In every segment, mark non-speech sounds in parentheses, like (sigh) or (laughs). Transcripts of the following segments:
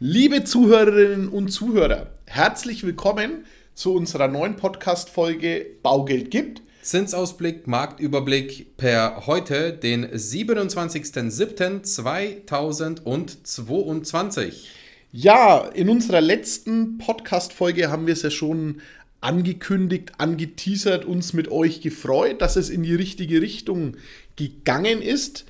Liebe Zuhörerinnen und Zuhörer, herzlich willkommen zu unserer neuen Podcast-Folge Baugeld gibt. Zinsausblick, Marktüberblick per heute, den 27.07.2022. Ja, in unserer letzten Podcast-Folge haben wir es ja schon angekündigt, angeteasert, uns mit euch gefreut, dass es in die richtige Richtung gegangen ist.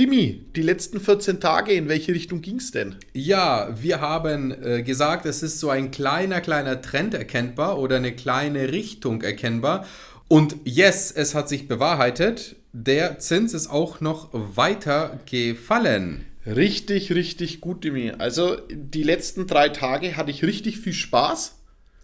Dimi, die letzten 14 Tage, in welche Richtung ging es denn? Ja, wir haben äh, gesagt, es ist so ein kleiner, kleiner Trend erkennbar oder eine kleine Richtung erkennbar. Und yes, es hat sich bewahrheitet. Der Zins ist auch noch weiter gefallen. Richtig, richtig gut, Dimi. Also die letzten drei Tage hatte ich richtig viel Spaß.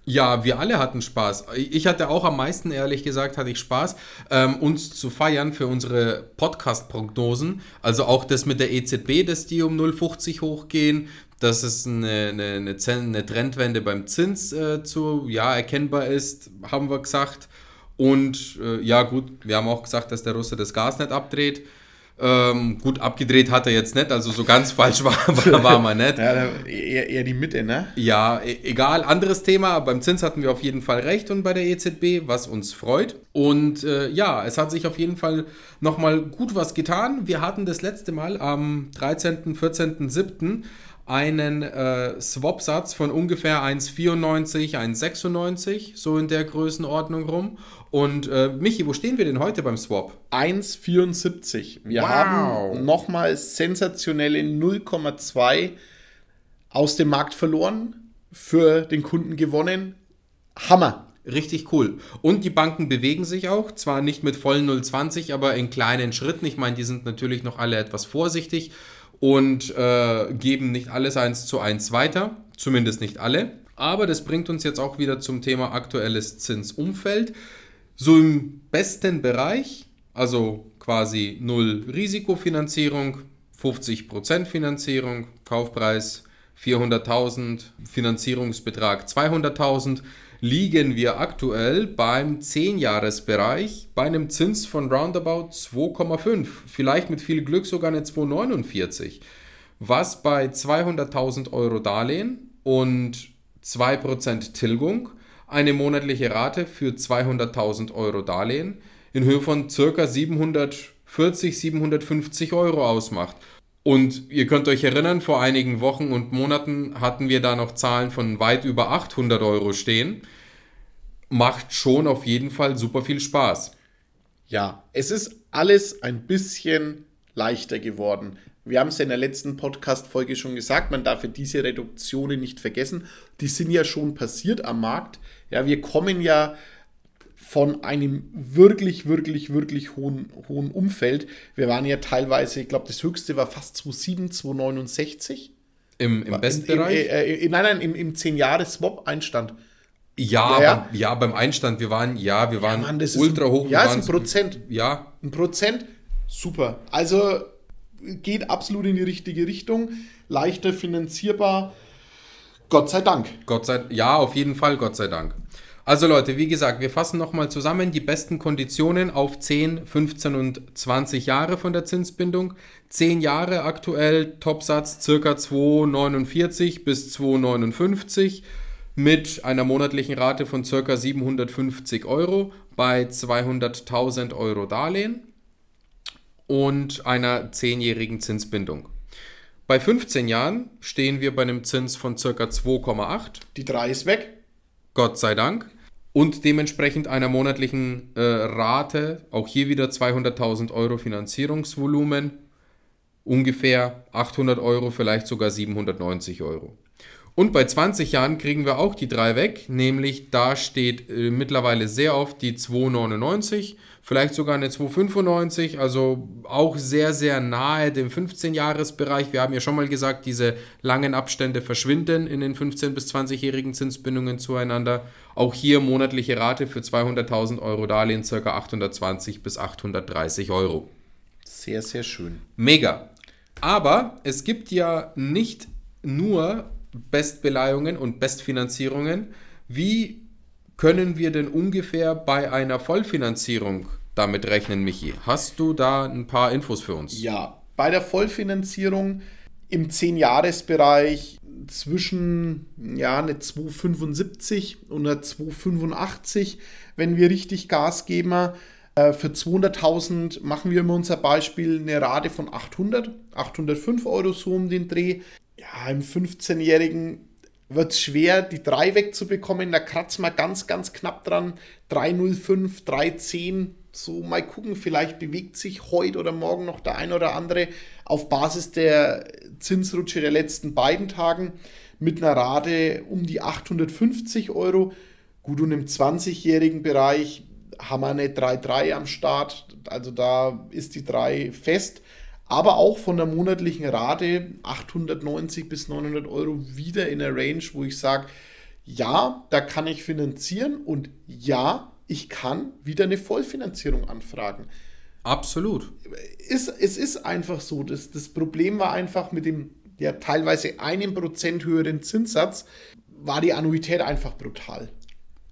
Ja, wir alle hatten Spaß. Ich hatte auch am meisten, ehrlich gesagt, hatte ich Spaß, ähm, uns zu feiern für unsere Podcast-Prognosen. Also auch das mit der EZB, dass die um 0,50 hochgehen, dass es eine, eine, eine Trendwende beim Zins äh, zu, ja, erkennbar ist, haben wir gesagt. Und äh, ja, gut, wir haben auch gesagt, dass der Russe das Gas nicht abdreht. Ähm, gut, abgedreht hat er jetzt nicht, also so ganz falsch war, (laughs) war, war man nicht. Ja, eher, eher die Mitte, ne? Ja, e egal, anderes Thema. Beim Zins hatten wir auf jeden Fall recht und bei der EZB, was uns freut. Und äh, ja, es hat sich auf jeden Fall nochmal gut was getan. Wir hatten das letzte Mal am 13., 14., 7 einen äh, Swap-Satz von ungefähr 1,94, 1,96, so in der Größenordnung rum. Und äh, Michi, wo stehen wir denn heute beim Swap? 1,74. Wir wow. haben nochmal sensationelle 0,2 aus dem Markt verloren, für den Kunden gewonnen. Hammer. Richtig cool. Und die Banken bewegen sich auch, zwar nicht mit vollen 0,20, aber in kleinen Schritten. Ich meine, die sind natürlich noch alle etwas vorsichtig und äh, geben nicht alles eins zu eins weiter, zumindest nicht alle. Aber das bringt uns jetzt auch wieder zum Thema aktuelles Zinsumfeld. So im besten Bereich, also quasi null Risikofinanzierung, 50% Finanzierung, Kaufpreis 400.000, Finanzierungsbetrag 200.000, liegen wir aktuell beim 10-Jahres-Bereich bei einem Zins von roundabout 2,5, vielleicht mit viel Glück sogar eine 2,49, was bei 200.000 Euro Darlehen und 2% Tilgung eine monatliche Rate für 200.000 Euro Darlehen in Höhe von ca. 740, 750 Euro ausmacht. Und ihr könnt euch erinnern, vor einigen Wochen und Monaten hatten wir da noch Zahlen von weit über 800 Euro stehen. Macht schon auf jeden Fall super viel Spaß. Ja, es ist alles ein bisschen leichter geworden. Wir haben es ja in der letzten Podcast-Folge schon gesagt, man darf ja diese Reduktionen nicht vergessen. Die sind ja schon passiert am Markt. Ja, wir kommen ja von einem wirklich, wirklich, wirklich hohen, hohen Umfeld. Wir waren ja teilweise, ich glaube, das höchste war fast 2,7, 2,69. Im, im besten Bereich? Äh, äh, nein, nein, im, im 10-Jahres-Swap-Einstand. Ja, ja, ja. Beim, ja, beim Einstand, wir waren, ja, wir waren ja, Mann, ultra ein, hoch. Ja, ist ein Prozent. Ja. Ein Prozent, super. Also geht absolut in die richtige Richtung. Leichter finanzierbar. Gott sei Dank. Gott sei Ja, auf jeden Fall, Gott sei Dank. Also Leute, wie gesagt, wir fassen nochmal zusammen die besten Konditionen auf 10, 15 und 20 Jahre von der Zinsbindung. 10 Jahre aktuell, Topsatz circa 2,49 bis 2,59 mit einer monatlichen Rate von circa 750 Euro bei 200.000 Euro Darlehen und einer 10-jährigen Zinsbindung. Bei 15 Jahren stehen wir bei einem Zins von circa 2,8. Die 3 ist weg. Gott sei Dank und dementsprechend einer monatlichen äh, Rate, auch hier wieder 200.000 Euro Finanzierungsvolumen, ungefähr 800 Euro, vielleicht sogar 790 Euro. Und bei 20 Jahren kriegen wir auch die drei weg, nämlich da steht äh, mittlerweile sehr oft die 299, vielleicht sogar eine 295, also auch sehr, sehr nahe dem 15-Jahres-Bereich. Wir haben ja schon mal gesagt, diese langen Abstände verschwinden in den 15- bis 20-jährigen Zinsbindungen zueinander. Auch hier monatliche Rate für 200.000 Euro Darlehen ca. 820 bis 830 Euro. Sehr, sehr schön. Mega. Aber es gibt ja nicht nur Bestbeleihungen und Bestfinanzierungen. Wie können wir denn ungefähr bei einer Vollfinanzierung damit rechnen, Michi? Hast du da ein paar Infos für uns? Ja, bei der Vollfinanzierung im 10-Jahres-Bereich zwischen ja, eine 275 und eine 285, wenn wir richtig Gas geben. Äh, für 200.000 machen wir immer unser Beispiel eine Rate von 800, 805 Euro so um den Dreh. Ja, im 15-Jährigen wird es schwer, die 3 wegzubekommen. Da kratzen wir ganz, ganz knapp dran. 305, 310. So mal gucken, vielleicht bewegt sich heute oder morgen noch der ein oder andere auf Basis der Zinsrutsche der letzten beiden Tagen mit einer Rate um die 850 Euro. Gut, und im 20-jährigen Bereich haben wir eine 3,3 am Start. Also da ist die 3 fest aber auch von der monatlichen Rate 890 bis 900 Euro wieder in der Range, wo ich sage, ja, da kann ich finanzieren und ja, ich kann wieder eine Vollfinanzierung anfragen. Absolut. Ist, es ist einfach so. Das, das Problem war einfach mit dem ja, teilweise einem Prozent höheren Zinssatz, war die Annuität einfach brutal.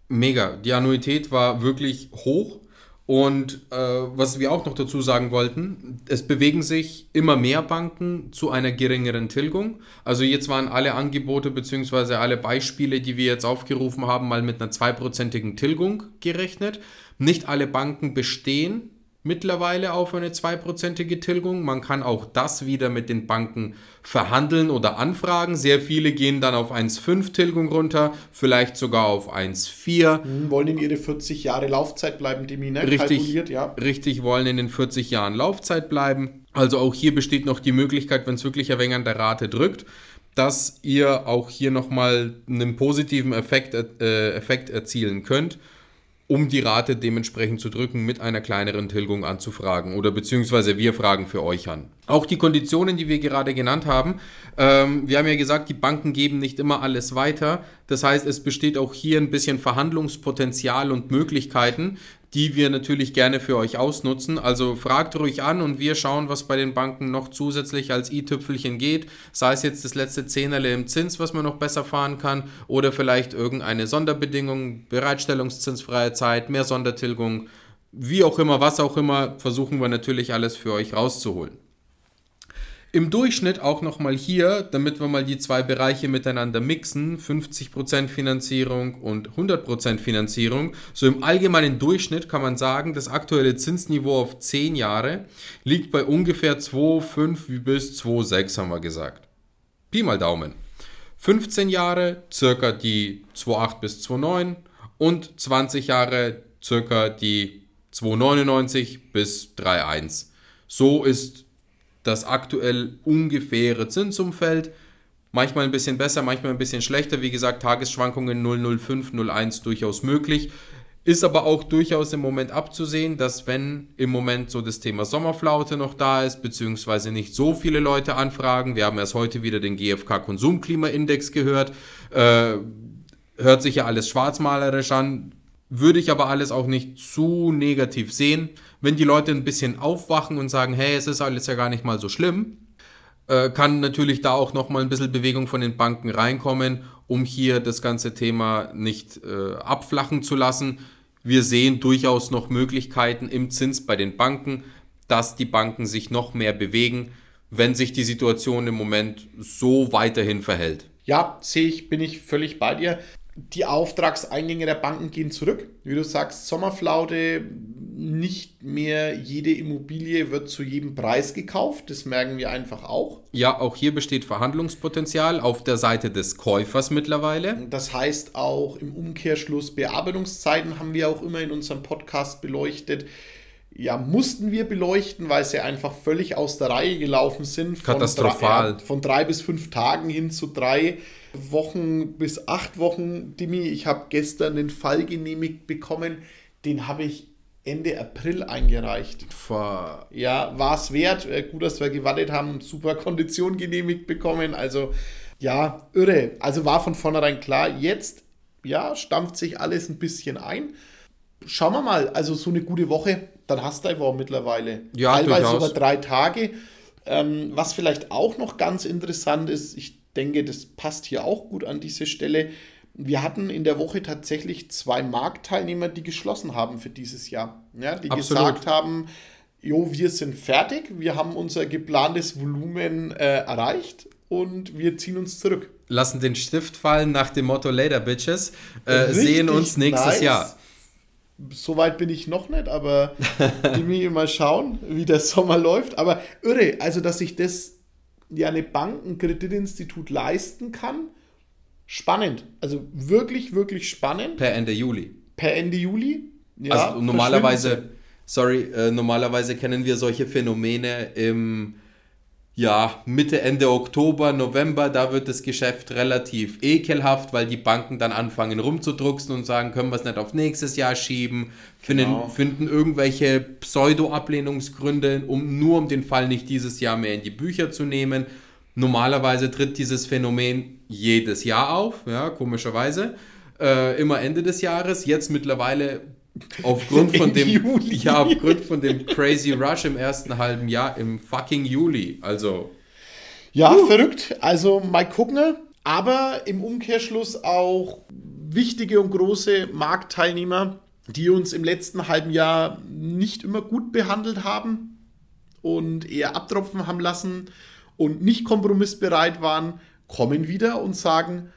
Mega. Die Annuität war wirklich hoch. Und äh, was wir auch noch dazu sagen wollten, es bewegen sich immer mehr Banken zu einer geringeren Tilgung. Also jetzt waren alle Angebote bzw. alle Beispiele, die wir jetzt aufgerufen haben, mal mit einer zweiprozentigen Tilgung gerechnet. Nicht alle Banken bestehen mittlerweile auf eine zweiprozentige Tilgung. Man kann auch das wieder mit den Banken verhandeln oder anfragen. Sehr viele gehen dann auf 1,5 Tilgung runter, vielleicht sogar auf 1,4. Hm, wollen in ihre 40 Jahre Laufzeit bleiben, die Mine richtig, kalkuliert, ja. Richtig, wollen in den 40 Jahren Laufzeit bleiben. Also auch hier besteht noch die Möglichkeit, wenn es wirklich ein wenig an der Rate drückt, dass ihr auch hier nochmal einen positiven Effekt, äh, Effekt erzielen könnt um die Rate dementsprechend zu drücken, mit einer kleineren Tilgung anzufragen oder beziehungsweise wir fragen für euch an. Auch die Konditionen, die wir gerade genannt haben, ähm, wir haben ja gesagt, die Banken geben nicht immer alles weiter. Das heißt, es besteht auch hier ein bisschen Verhandlungspotenzial und Möglichkeiten, die wir natürlich gerne für euch ausnutzen. Also fragt ruhig an und wir schauen, was bei den Banken noch zusätzlich als i-Tüpfelchen geht. Sei es jetzt das letzte Zehnerle im Zins, was man noch besser fahren kann, oder vielleicht irgendeine Sonderbedingung, Bereitstellungszinsfreie Zeit, mehr Sondertilgung, wie auch immer, was auch immer, versuchen wir natürlich alles für euch rauszuholen. Im Durchschnitt auch nochmal hier, damit wir mal die zwei Bereiche miteinander mixen, 50% Finanzierung und 100% Finanzierung. So im allgemeinen Durchschnitt kann man sagen, das aktuelle Zinsniveau auf 10 Jahre liegt bei ungefähr 2,5 bis 2,6 haben wir gesagt. Pi mal Daumen. 15 Jahre circa die 2,8 bis 2,9 und 20 Jahre circa die 2,99 bis 3,1. So ist das aktuell ungefähre Zinsumfeld. Manchmal ein bisschen besser, manchmal ein bisschen schlechter. Wie gesagt, Tagesschwankungen 005, 01 durchaus möglich. Ist aber auch durchaus im Moment abzusehen, dass wenn im Moment so das Thema Sommerflaute noch da ist, beziehungsweise nicht so viele Leute anfragen, wir haben erst heute wieder den GfK Konsumklimaindex gehört, äh, hört sich ja alles schwarzmalerisch an, würde ich aber alles auch nicht zu negativ sehen. Wenn die Leute ein bisschen aufwachen und sagen, hey, es ist alles ja gar nicht mal so schlimm, äh, kann natürlich da auch nochmal ein bisschen Bewegung von den Banken reinkommen, um hier das ganze Thema nicht äh, abflachen zu lassen. Wir sehen durchaus noch Möglichkeiten im Zins bei den Banken, dass die Banken sich noch mehr bewegen, wenn sich die Situation im Moment so weiterhin verhält. Ja, sehe ich, bin ich völlig bei dir die Auftragseingänge der Banken gehen zurück. Wie du sagst, Sommerflaute, nicht mehr jede Immobilie wird zu jedem Preis gekauft. Das merken wir einfach auch. Ja, auch hier besteht Verhandlungspotenzial auf der Seite des Käufers mittlerweile. Das heißt auch im Umkehrschluss Bearbeitungszeiten haben wir auch immer in unserem Podcast beleuchtet ja, mussten wir beleuchten, weil sie einfach völlig aus der Reihe gelaufen sind. Von Katastrophal. Drei, von drei bis fünf Tagen hin zu drei Wochen bis acht Wochen. Dimi, ich habe gestern den Fall genehmigt bekommen. Den habe ich Ende April eingereicht. Boah. Ja, war es wert. Äh, gut, dass wir gewartet haben super Kondition genehmigt bekommen. Also, ja, irre. Also war von vornherein klar, jetzt, ja, stampft sich alles ein bisschen ein. Schauen wir mal, also so eine gute Woche dann hast du einfach mittlerweile. Ja, Teilweise durchaus. sogar drei Tage. Ähm, was vielleicht auch noch ganz interessant ist, ich denke, das passt hier auch gut an diese Stelle. Wir hatten in der Woche tatsächlich zwei Marktteilnehmer, die geschlossen haben für dieses Jahr. Ja, die Absolut. gesagt haben, jo, wir sind fertig, wir haben unser geplantes Volumen äh, erreicht und wir ziehen uns zurück. Lassen den Stift fallen nach dem Motto Later Bitches. Äh, sehen uns nächstes nice. Jahr. Soweit bin ich noch nicht, aber (laughs) wir mal schauen, wie der Sommer läuft. Aber irre, also dass sich das ja eine Bank, ein Kreditinstitut leisten kann, spannend. Also wirklich, wirklich spannend. Per Ende Juli. Per Ende Juli. Ja, also normalerweise, sorry, äh, normalerweise kennen wir solche Phänomene im ja, Mitte, Ende Oktober, November, da wird das Geschäft relativ ekelhaft, weil die Banken dann anfangen rumzudrucksen und sagen, können wir es nicht auf nächstes Jahr schieben, finden, genau. finden irgendwelche Pseudo-Ablehnungsgründe, um nur um den Fall nicht dieses Jahr mehr in die Bücher zu nehmen. Normalerweise tritt dieses Phänomen jedes Jahr auf, ja, komischerweise. Äh, immer Ende des Jahres. Jetzt mittlerweile Aufgrund von dem Juli. ja, aufgrund von dem Crazy Rush im ersten halben Jahr im fucking Juli. Also. Ja, uh. verrückt. Also mal gucken. Aber im Umkehrschluss auch wichtige und große Marktteilnehmer, die uns im letzten halben Jahr nicht immer gut behandelt haben und eher abtropfen haben lassen und nicht kompromissbereit waren, kommen wieder und sagen,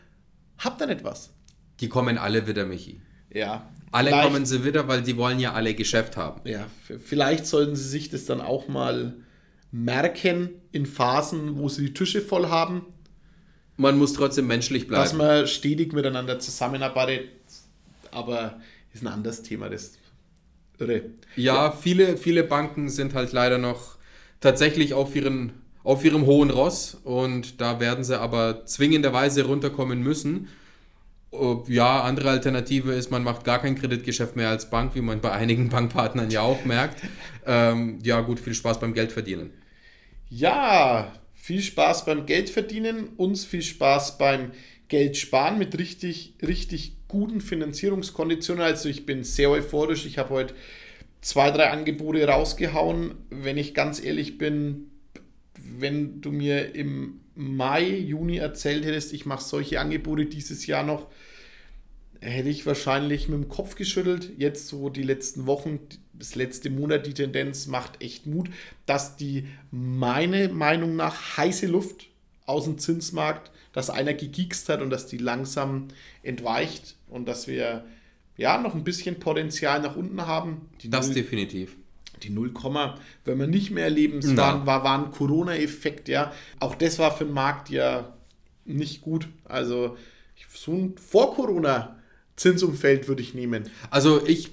habt ihr nicht was? Die kommen alle wieder, Michi. Ja, alle kommen sie wieder, weil die wollen ja alle Geschäft haben. Ja, vielleicht sollten sie sich das dann auch mal merken in Phasen, wo sie die Tische voll haben. Man muss trotzdem menschlich bleiben. Dass man stetig miteinander zusammenarbeitet, aber ist ein anderes Thema, das irre. Ja, ja, Viele, viele Banken sind halt leider noch tatsächlich auf, ihren, auf ihrem hohen Ross und da werden sie aber zwingenderweise runterkommen müssen. Ja, andere Alternative ist, man macht gar kein Kreditgeschäft mehr als Bank, wie man bei einigen (laughs) Bankpartnern ja auch merkt. Ähm, ja, gut, viel Spaß beim Geldverdienen. Ja, viel Spaß beim Geldverdienen, uns viel Spaß beim Geld sparen mit richtig, richtig guten Finanzierungskonditionen. Also ich bin sehr euphorisch. Ich habe heute zwei, drei Angebote rausgehauen. Wenn ich ganz ehrlich bin, wenn du mir im Mai, Juni erzählt hättest, ich mache solche Angebote dieses Jahr noch, hätte ich wahrscheinlich mit dem Kopf geschüttelt. Jetzt so die letzten Wochen, das letzte Monat, die Tendenz macht echt Mut, dass die meine Meinung nach heiße Luft aus dem Zinsmarkt, dass einer gegiekst hat und dass die langsam entweicht und dass wir ja noch ein bisschen Potenzial nach unten haben. Die das definitiv die 0, wenn wir nicht mehr es war, war, war ein Corona-Effekt, ja. Auch das war für den Markt ja nicht gut. Also so ein Vor-Corona-Zinsumfeld würde ich nehmen. Also ich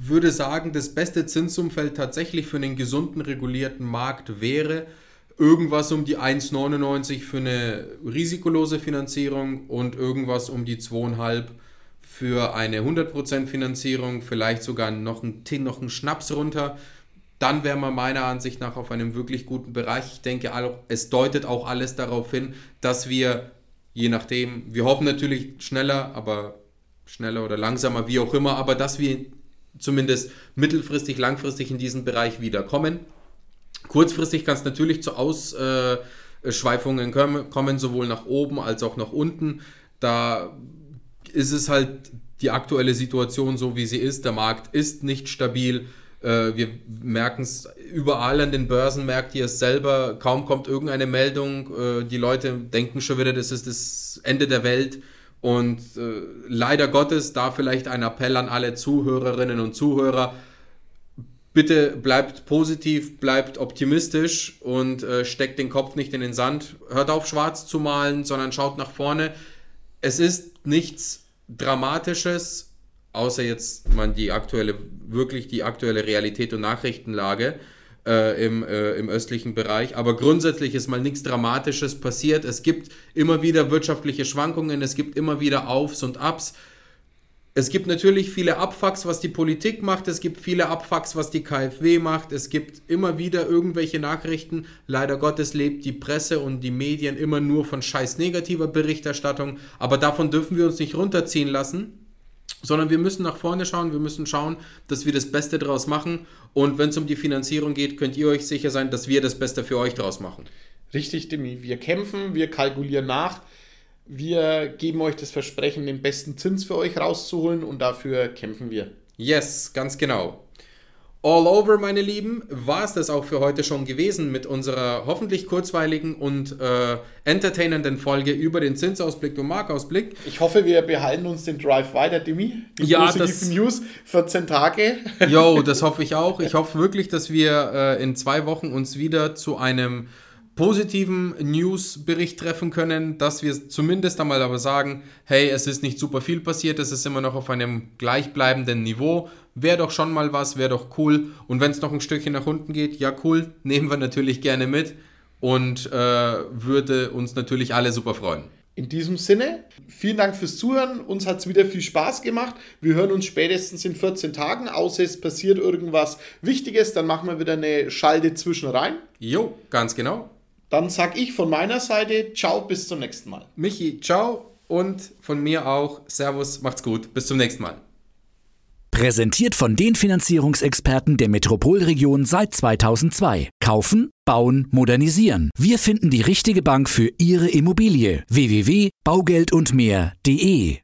würde sagen, das beste Zinsumfeld tatsächlich für einen gesunden, regulierten Markt wäre irgendwas um die 1,99 für eine risikolose Finanzierung und irgendwas um die 2,5 für eine 100% Finanzierung, vielleicht sogar noch ein, noch einen Schnaps runter, dann wäre man meiner Ansicht nach auf einem wirklich guten Bereich. Ich denke, es deutet auch alles darauf hin, dass wir, je nachdem, wir hoffen natürlich schneller, aber schneller oder langsamer, wie auch immer, aber dass wir zumindest mittelfristig, langfristig in diesen Bereich wiederkommen. Kurzfristig kann es natürlich zu Ausschweifungen kommen, sowohl nach oben als auch nach unten. Da ist es halt die aktuelle Situation so, wie sie ist. Der Markt ist nicht stabil. Äh, wir merken es überall an den Börsen, merkt ihr es selber. Kaum kommt irgendeine Meldung. Äh, die Leute denken schon wieder, das ist das Ende der Welt. Und äh, leider Gottes, da vielleicht ein Appell an alle Zuhörerinnen und Zuhörer. Bitte bleibt positiv, bleibt optimistisch und steckt den Kopf nicht in den Sand. Hört auf, schwarz zu malen, sondern schaut nach vorne es ist nichts Dramatisches, außer jetzt man die aktuelle, wirklich die aktuelle Realität und Nachrichtenlage äh, im, äh, im östlichen Bereich. Aber grundsätzlich ist mal nichts Dramatisches passiert. Es gibt immer wieder wirtschaftliche Schwankungen, es gibt immer wieder Aufs und Abs. Es gibt natürlich viele Abfucks, was die Politik macht, es gibt viele Abfucks, was die KfW macht, es gibt immer wieder irgendwelche Nachrichten. Leider Gottes lebt die Presse und die Medien immer nur von scheiß negativer Berichterstattung, aber davon dürfen wir uns nicht runterziehen lassen, sondern wir müssen nach vorne schauen, wir müssen schauen, dass wir das Beste draus machen. Und wenn es um die Finanzierung geht, könnt ihr euch sicher sein, dass wir das Beste für euch draus machen. Richtig, Demi, wir kämpfen, wir kalkulieren nach wir geben euch das Versprechen, den besten Zins für euch rauszuholen und dafür kämpfen wir. Yes, ganz genau. all over, meine Lieben, war es das auch für heute schon gewesen mit unserer hoffentlich kurzweiligen und äh, entertainenden Folge über den Zinsausblick und Markausblick. Ich hoffe, wir behalten uns den Drive weiter, Dimi. Die Ja, positiven das- News, 14 Tage. Jo, das hoffe ich auch. Ich hoffe wirklich, dass wir äh, in zwei Wochen uns wieder zu einem positiven News-Bericht treffen können, dass wir zumindest einmal aber sagen, hey, es ist nicht super viel passiert, es ist immer noch auf einem gleichbleibenden Niveau. Wäre doch schon mal was, wäre doch cool. Und wenn es noch ein Stückchen nach unten geht, ja cool, nehmen wir natürlich gerne mit und äh, würde uns natürlich alle super freuen. In diesem Sinne, vielen Dank fürs Zuhören. Uns hat es wieder viel Spaß gemacht. Wir hören uns spätestens in 14 Tagen, außer es passiert irgendwas Wichtiges. Dann machen wir wieder eine Schalte zwischen rein. Jo, ganz genau. Dann sag ich von meiner Seite, ciao, bis zum nächsten Mal. Michi, ciao und von mir auch Servus, macht's gut, bis zum nächsten Mal. Präsentiert von den Finanzierungsexperten der Metropolregion seit 2002. Kaufen, bauen, modernisieren. Wir finden die richtige Bank für Ihre Immobilie. www.baugeldundmehr.de